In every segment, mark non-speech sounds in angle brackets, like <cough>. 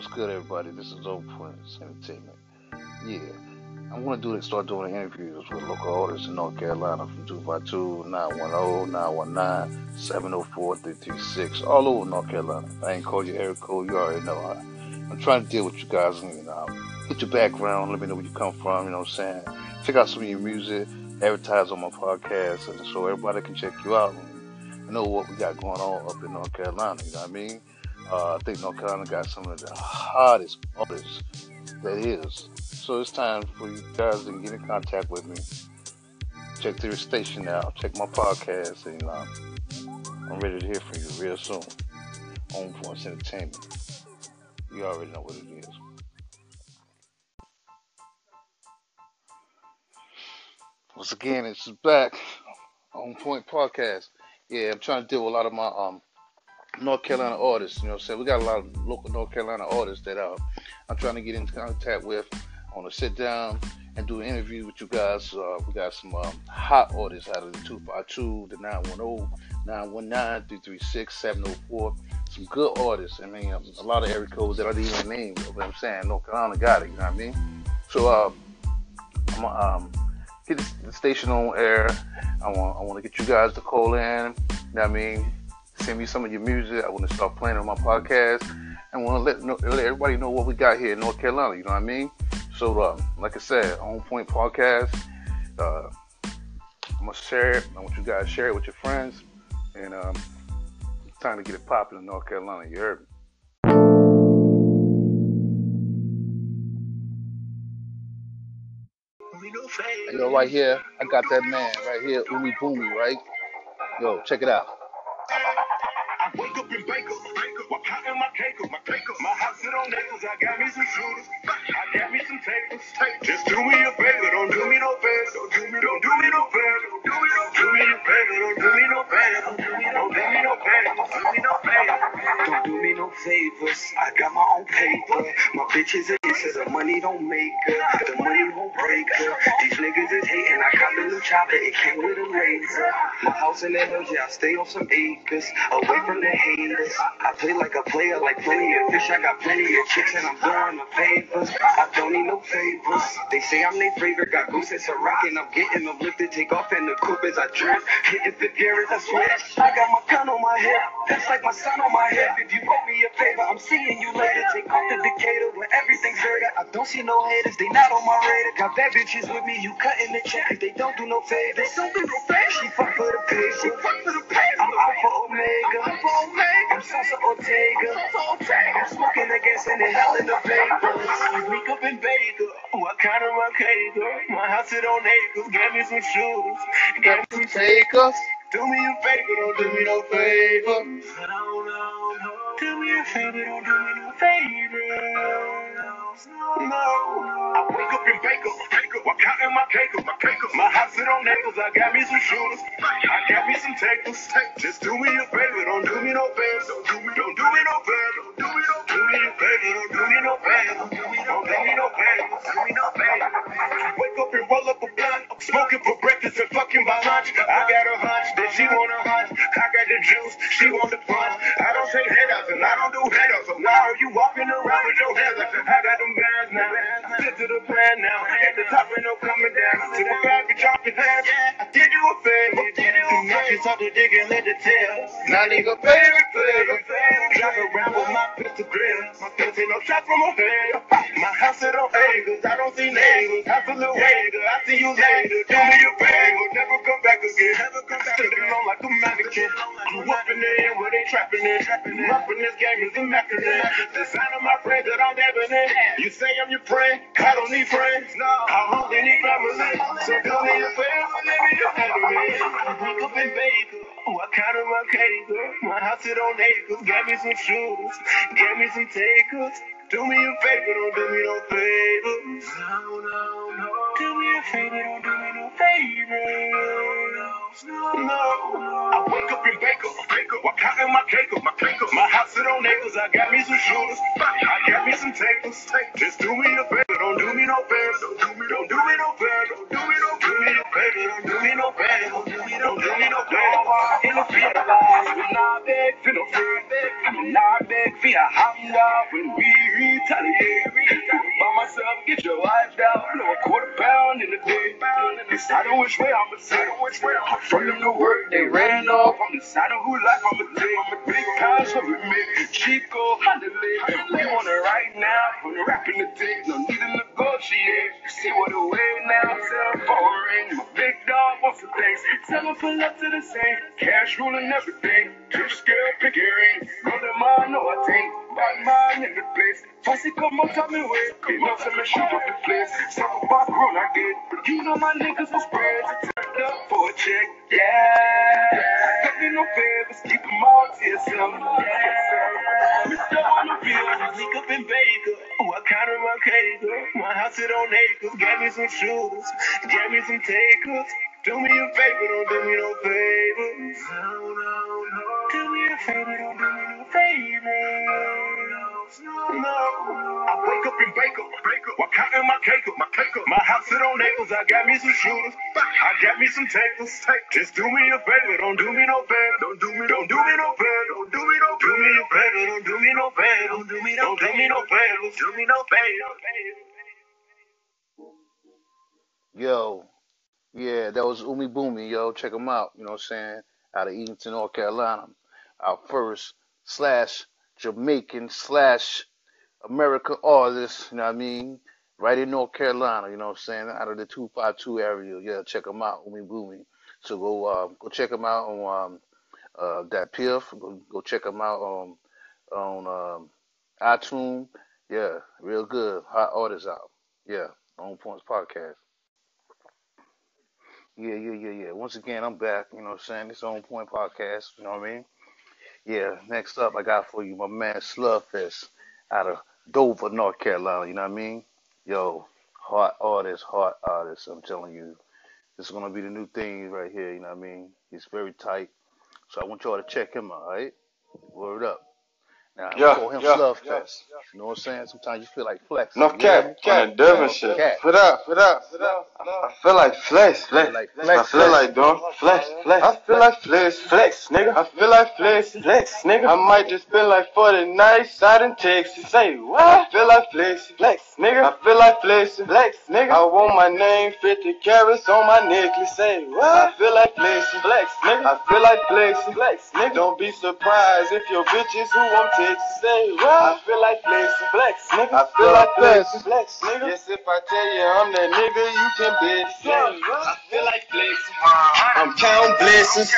What's good, everybody? This is Old Entertainment. Yeah, I'm gonna do it, start doing interviews with local artists in North Carolina from 252 910 919 704 336 all over North Carolina. I ain't called you Eric Cole, you already know. I, I'm trying to deal with you guys and you know, get your background, let me know where you come from, you know what I'm saying? Check out some of your music, advertise on my podcast, and so everybody can check you out and know what we got going on up in North Carolina, you know what I mean? Uh, I think North Carolina got some of the hottest artists that is. So it's time for you guys to get in contact with me. Check the station out. Check my podcast, and uh, I'm ready to hear from you real soon. On Points Entertainment. You already know what it is. Once again, it's back on Point Podcast. Yeah, I'm trying to deal with a lot of my um North Carolina artists. You know what I'm saying? We got a lot of local North Carolina artists that uh, I'm trying to get in contact with. I want to sit down and do an interview with you guys. Uh, we got some um, hot artists out of the 252, the 910, 919, 336, 704. Some good artists. I mean, um, a lot of area codes that I didn't even name. You know what I'm saying? North Carolina got it. You know what I mean? So, uh, I'm um, get the station on air. I want, I want to get you guys to call in. You know what I mean? Send me some of your music. I want to start playing on my podcast. And want to let, know, let everybody know what we got here in North Carolina. You know what I mean? So, uh, like I said, On Point Podcast. Uh, I'm gonna share it. I want you guys to share it with your friends, and um, it's time to get it popping in North Carolina. You heard me. Yo, right here, I got that man right here, Umi Boomy, right? Yo, check it out. My cake, my cake, my house sit on acres. I got me some shooters, I got me some takers. Just do me a favor, don't do me no favor, don't do me, don't do me no favor, don't do me no, favor, don't do me no favor, don't do me no, favor, don't do me no favor, don't do me no favors. I got my own paper, my bitches are so the money don't make her, the money won't break her. These niggas is hating, I got the new chopper, it came with a razor. My house in the hills, I stay on some acres, away from the haters. I play like a player, like plenty of fish, I got plenty of chicks, and I'm doing the favors. I don't need no favors. They say I'm their favorite, got goose and rock, and I'm getting them lifted, take off in the coupe as I drift. Hitting the gear as I switch. I got my gun on my hip, that's like my son on my hip. If you owe me a favor, I'm seeing you later. Take off the Decatur where everything's dirty. I don't see no haters, they not on my radar. Got bad bitches with me, you cutting the check. They don't do no favors. They don't do no. She fuck for the pay, she fuck for the pay. I'm Alpha Omega. Alpha Omega. I'm Sosa Ortega. Sosa Ortega. I'm smoking the gas and the hell in the vapors. <laughs> I wake up in Baker. What kind of my cake? My house sit on acres. Get me some shoes. Get me some takers. Do me a favor, don't do me no favor. Do me a favor, don't do me no favor. No. Wake up in Baker, Baker, while counting my cake, up, my cake, up. my house sit on acres. I got me some shooters, I got me some takers. Just do me a favor, don't do me no favor, don't do me, don't do me no favor, don't do me no, do me a favor, don't do me no favor, don't do me no, favor, do me no favor. Wake up and roll up a blunt, I'm smoking for breakfast and fucking by lunch. I got a hunch that she want a hunch, I got the juice, she want the punch. I don't take head ups and I don't do head ups. So are you walking around with your head up? I got them bands now. To the now. At the top and no coming down. See my back and drop your pants. I did you a favor. Did you favor? Just talk the dick and let it tail. Now nigga favorite flavor. Drive around with my pistol grill. My pistol no shot from a head. My house sit on acres. I don't see neighbors. I feel a waiter. I see you later. Do me a favor. Never come back again. Never come back again. On like a mannequin. I'm whooping it in where they trapping it. Roughing this game is immaculate. The sign of my friends that I'm dabbing in. You say I'm your friend. I don't need friends. No. I only need family. So do me a me just handle it. Wake up and bake. What kind of my cake? My house sit on acres. Get me some shoes. Get me some takers. Do me a favor, don't do me no favor. No, no, no. Do me a favor, don't do me no favor. No. I wake up in Baker, Baker, while counting my cake, up, my cake, up. my house sit on acres. I got me some shooters, I got me some takers. Just do me a favor, don't do me no favor, don't do me, don't do me no favor, don't do me no, do me no favor, don't do me no favor, don't do me no, do me no favor. In the field, beg for no favor. I'm not beg for your hand off when we retaliate. By myself, get your wife down. Blow pound in the day. Deciding which way I'ma deciding which way I'm from them to work. They ran off. I'm deciding who life I'm going to take. I'm a big pounds for me. Chico, Handle We want it right now. From the rapping the tape. No need to negotiate. See what the way now. Cell phone ring. My big dog wants some things. Tell him pull up to the same. Cash ruling everything. Two scale, pick earrings. Them all, know I think. Bad man in the place. Fussy come up, tell me where. You know, some shoot up the place. Talk about run I get. But you know my niggas was spread to turn up for a check. Yeah. Don't me no favors, keep them all to yourself. Yeah. Mr. On the field, leak up in Baker. What kind of my cake? My house it on acres. Gave me some shoes, gave me some takers. Do me a favor, don't do me no favors. No, no, no. Do me a favor, don't do me no favors. No. I up. While counting my cake up, my cake up. My house sit on. I got me some. I got me some. Just do me a favor, don't do me no favor. Don't do me, no favor. Don't do me no favor, don't do me no favor. Don't do me no, favor. Yo, yeah, that was Umi Boomy, yo. Check him out. You know what I'm saying? Out of Edenton, North Carolina. Our first slash Jamaican slash American artist, you know what I mean? Right in North Carolina, you know what I'm saying? Out of the 252 area. Yeah, check them out, Umi Boomy. So go uh, go check them out on um, uh, DatPiff. Go, go check them out on on um, iTunes. Yeah, real good. Hot artists out. Yeah, On Points Podcast. Yeah, yeah, yeah, yeah. Once again, I'm back. You know what I'm saying? It's On Point Podcast. You know what I mean? Yeah, next up, I got for you my man Slugfest out of Dover, North Carolina. You know what I mean? Yo, hot artist, hot artist. I'm telling you, this is gonna be the new thing right here. You know what I mean? He's very tight, so I want y'all to check him out. All right, word up. Now, yeah, call him yeah, Fluff yeah. Test. You know what I'm saying? Sometimes you feel like flex. No cap, cat, Devin shit. Put up, put up, put up. I feel like flex, flex. Flex I feel like doing flex, flex. I feel like flex, flex, nigga. I feel like flex, flex, nigga. I might just spend like 40 nights out in Texas. Say what? I feel like flex, flex, nigga. I feel like flex, flex, nigga. I want my name 50 carats on my necklace. Say what? I feel like flex, flex, nigga. I feel like flex, flex, nigga. Don't be surprised if your bitch is who I'm Texas. Say what? I feel like flex, flex, nigga. I feel like flex, flex, nigga. Yes, if I tell you I'm that nigga, you can bet. Say what? I feel like flex. I'm counting blessings.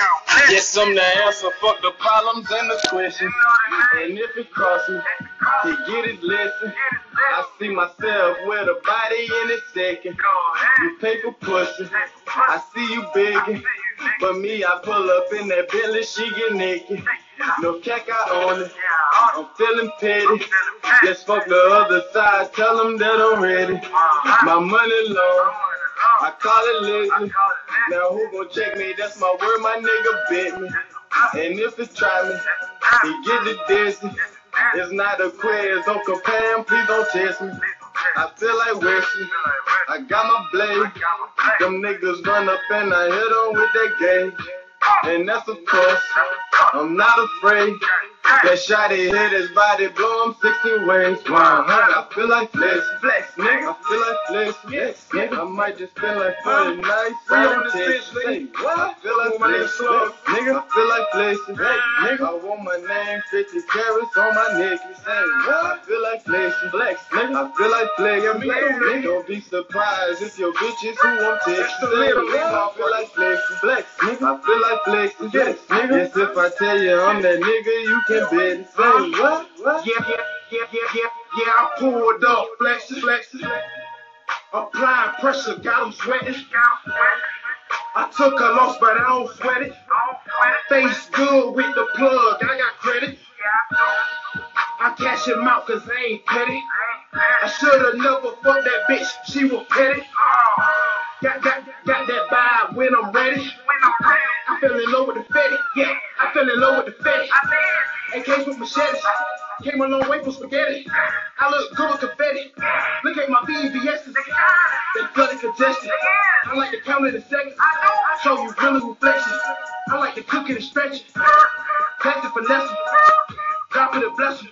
Yes, I'm the answer. Fuck the problems and the questions. And if it costs me, he get his lesson. I see myself with a body in a second. You paper pushing. I see you begging. But me, I pull up in that Bentley, she get naked. No check out on it. I'm feeling petty. Let's fuck the other side. Tell them that I'm ready. My money low. I call it lazy. Now who gon' check me? That's my word, my nigga bit me. And if it try me, he get it dizzy. It's not a quiz, don't compare please don't test me. I feel like Wesley. I got my blade. Them niggas run up and I hit them with that gauge. And that's of course, I'm not afraid. That shot hit his body, blow him 60 ways. 100. I feel like flex, flex, nigga. I feel like flex, yes, nigga. I might just feel like 40 nights. Free on this bitch, nigga. What? I feel like flex, flex, nigga. I feel like flex, flex, nigga. I want my name 50 carats on my necklace. Say what? I feel like flex, flex, nigga. I feel like flex, flex, nigga. Don't be surprised if your bitch is who I'm texting. I feel like flex, flex, nigga. I feel like flex, yes, nigga. Yes, if I tell you I'm that nigga, you can bet. Say what? what? Yeah, yeah, yeah, yeah, yeah, yeah. I pulled off flexes, flexes. Applying pressure, got them sweating. I took a loss, but I don't sweat it. Face good with the plug, I got credit. I cash him out cause I ain't petty. I should've never fucked that bitch, she was petty. Got, got, got that vibe when I'm ready. I fell in love with the fetty, yeah. I fell in love with the fetty. AKs with machetes. Came a long way from spaghetti. I look good with confetti. Look at my VVS's. They bloody congested. I like to count it in seconds. Show you really reflections. I like to cook it and stretch it. Tactic finesse. God put a blessing.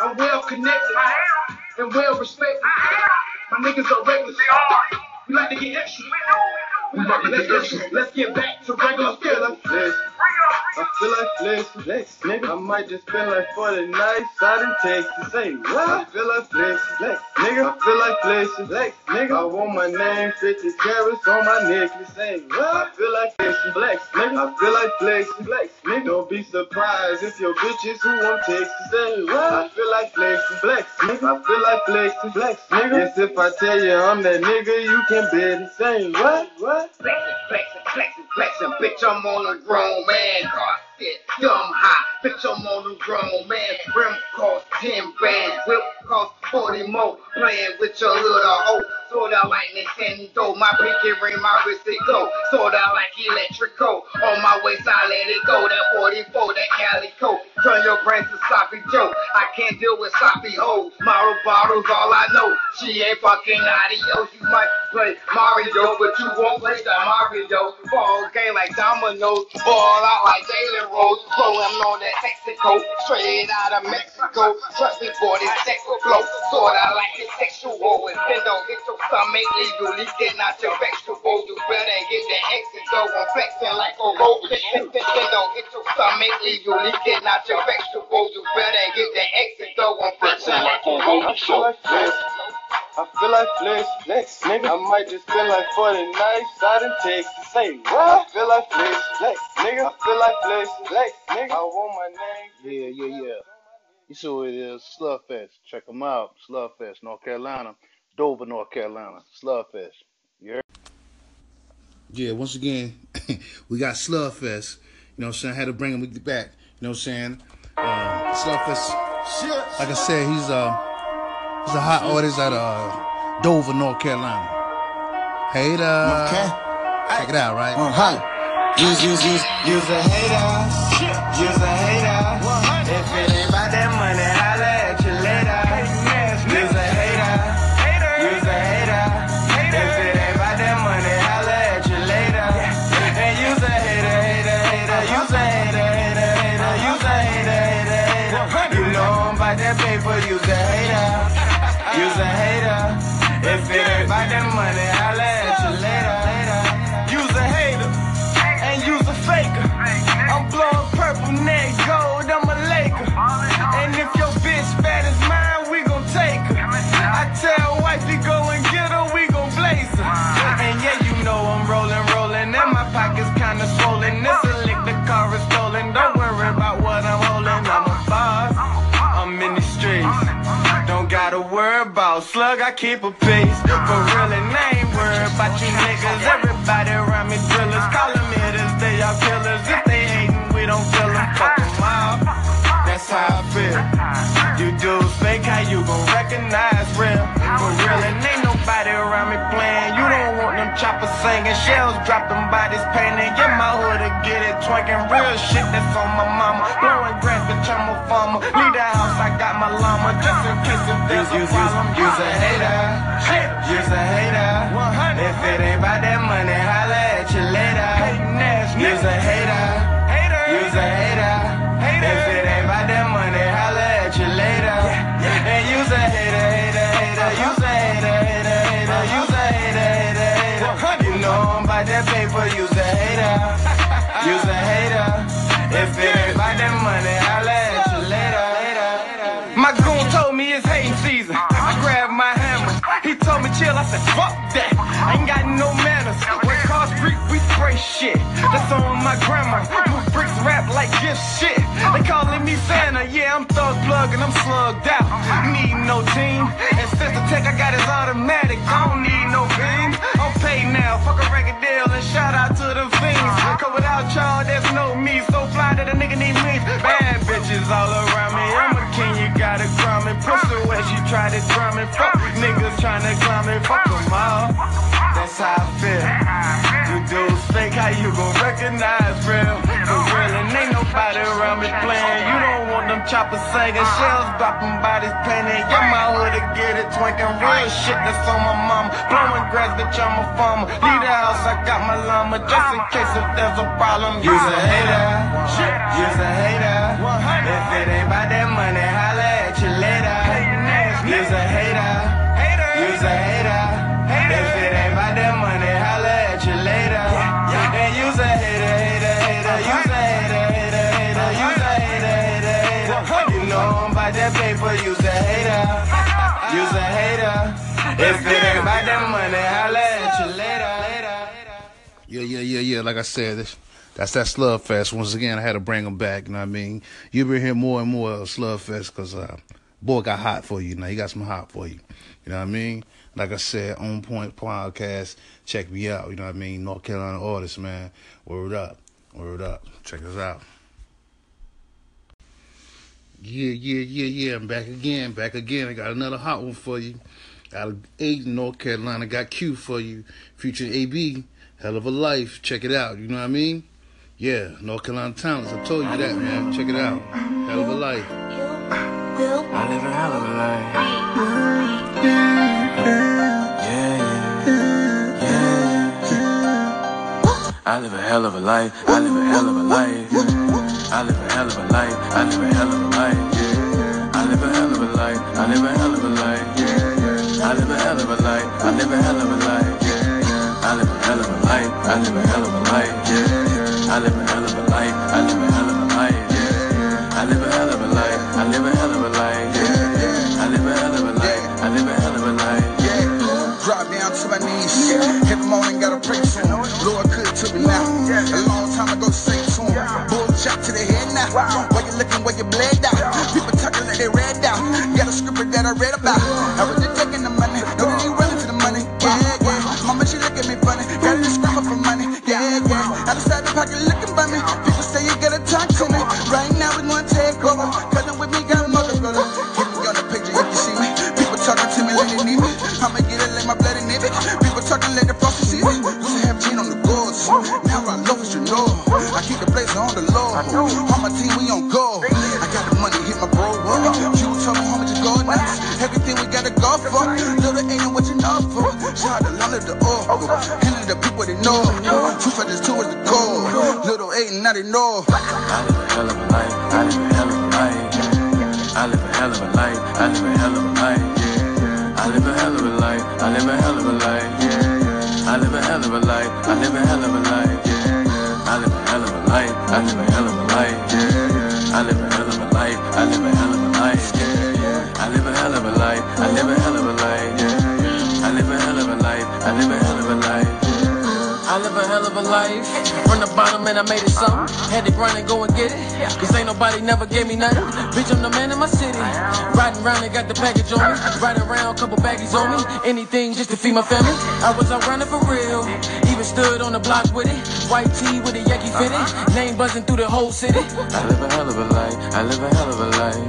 I'm well connected and well respected. My niggas are reckless. We like to get extra. We like to get extra. Let's get back to regular feeling. I feel like flex, flex, nigga. I might just spend like 40 nights out in Texas. Say what? I feel like flex, flex, nigga. I feel like flex, flex, nigga. I want my name 50 carats on my necklace. Say what? I feel like flex, flex, nigga. I feel like flex, flex, nigga. Don't be surprised if your bitches who I'm texting. Say what? I feel like flex, flex, nigga. I feel like flex, flex, nigga. Yes, if I tell you I'm that nigga, you can bet it. Say what? What? Flexing, flexing, flexing, flexing, bitch. I'm on a grown man car. Get dumb hot, bitch, I'm on the grown man. Rim cost 10 bands, whip cost 40 more. Playing with your little hoe, sorta like Nintendo. My pinky ring, my wrist it go, sorta like electrical. On my waist, I let it go. That 44, that calico. Turn your brain to sloppy Joe. I can't deal with sloppy hoes. Model bottles, all I know. She ain't fucking adios. You might play Mario, but you won't play the Mario. Ball game like dominoes, ball out like Jalen Rose. Flowing on that Mexico, straight out of Mexico. Trust me, boy, this sex will flow. Sorta like it's sexual. If then don't hit your stomach, leave you leaking out your vegetable. You better get the exit though. I'm flexing like a rope. Then don't hit your stomach, leave you leaking out your vegetable. You better get the exit though. I'm flexing like a rope. I feel like flex. I flex, flex, nigga. I might just spend like 40 nights out in Texas. Say what? I feel like flex, flex, nigga. I feel like flex, flex, nigga. I want my name. Yeah, yeah, yeah. You see what it is? Slugfest. Check them out. Slugfest, North Carolina. Dover, North Carolina. Slugfest. You heard? Yeah, once again, <laughs> we got Slugfest. You know what I'm saying? I had to bring him back. You know what I'm saying? Uh, Slugfest. Like I said, he's uh He's a hot artist out of uh, Dover, North Carolina. Hater. Okay. Check it out, right? Uh, hi. Use, use, use, use a hater. Use a hater. If it slug, I keep a pace. For real, and I ain't worried about you niggas. Everybody around me drillers. Call them hitters, they all killers. If they hating, we don't kill them. Fuck them all. That's how I feel. You dudes fake, how you gon' recognize real? For real, and singing. Shells drop them bodies painting. Get my hood to get it twanking. Real shit that's on my mama. Blowing grass, bitch, I'm a farmer. Leave the house, I got my llama. Just in case if there's a problem. Use a hater. Use a hater. If it ain't about that money, holla at you later. Use a hater. I said fuck that. Ain't got no manners. When cars creep, we spray shit. That's on my grandma. Move bricks rap like gift shit. They calling me Santa. Yeah, I'm thug plug and I'm slugged out. Need no team. And since the tech I got is automatic. I don't need no beam. Paid now. Fuck a record deal and shout out to the fiends. Cause without y'all, there's no me. So fly that a nigga need me. Bad bitches all around me. I'm a king, you gotta crown me. Pussy where she try to drum me. Fuck niggas trying to climb me. Fuck them all. That's how I feel. You dudes fake, how you gon' recognize chopper singing, shells dropping, bodies painted. Yeah, my hood to get it twinking. Real shit that's on my mama. Blowing grass, bitch, I'm a farmer. Leave the house, I got my llama. Just in case if there's a problem. You's a hater. You's a hater. If it ain't about that money, holla at you later. You's a hater. About that paper. You's a hater. You's a hater. If it ain't about that money, holla at you later. Yeah, yeah, yeah, yeah. Like I said, this, that's that Slugfest. Once again, I had to bring them back. You know what I mean? You'll be hearing more and more of Slugfest because uh, boy got hot for you. Now he got some hot for you. You know what I mean? Like I said, On Point Podcast. Check me out. You know what I mean? North Carolina artist, man. Word up. Word up. Check us out. Yeah, yeah, yeah, yeah. I'm back again. Back again. I got another hot one for you. Out of Ayden, North Carolina. Got Q for you. Future AB. Hell of a life. Check it out. You know what I mean? Yeah, North Carolina talents. I told you that, man. Check it out. Hell of a life. I live a hell of a life. Yeah, yeah, yeah. I live a hell of a life. I live a hell of a life. I live a hell of a life. I live a hell of a life. Yeah, yeah. I live a hell of a life. I live a hell of a life. Yeah, yeah. I live a hell of a life. I live a hell of a life. Yeah, yeah. I live a hell of a life. I live a hell of a life. Yeah, yeah. I live a read about. live a hell of a life. Yeah, yeah. I live a hell of a life. I live a hell of a life. Yeah, yeah. I live a hell of a life. I live a hell of a life. Yeah, yeah. I live a hell of a life. I live a hell of a life. Yeah. I live a hell of a life. I live a hell of a life. I live a hell of a life. From the bottom and I made it something. Had to grind and go and get it. Cause ain't nobody never gave me nothing. Bitch, I'm the man in my city. Riding around and got the package on me. Riding around, couple baggies on me. Anything just to feed my family. I was out running for real. Even stood on the block with it. White tee with a Yankee uh-huh. fitted. Name buzzing through the whole city. I live a hell of a life. I live a hell of a life.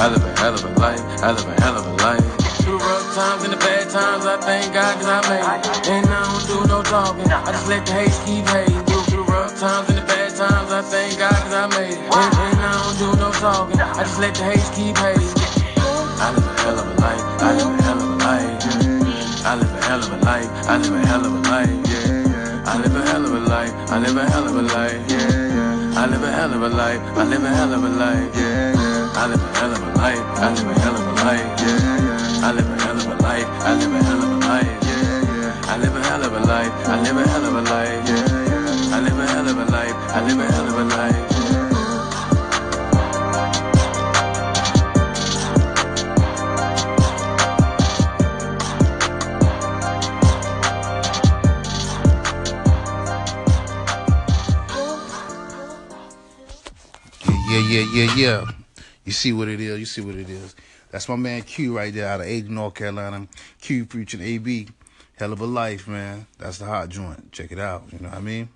I live a hell of a life. I live a hell of a life. Through the rough times and the bad times, I thank God cause I made it. And I don't do no talking. I just let the hate keep hating. Through the rough times and the bad times, I thank God cause I made it. And, and I don't do no talking. I just let the hate keep hating. I live a hell of a life. I live a hell of a life. I live a hell of a life. I live a hell of a life. I live a hell of a life, I live a hell of a life, yeah, yeah. I live a hell of a life, I live a hell of a life, yeah, yeah. I live a hell of a life, I live a hell of a life, yeah, yeah. I live a hell of a life, I live a hell of a life, yeah, yeah. I live a hell of a life, I live a hell of a life, yeah. Yeah, yeah. You see what it is. You see what it is. That's my man Q right there out of Ayden, North Carolina. Q preaching AB. Hell of a life, man. That's the hot joint. Check it out. You know what I mean?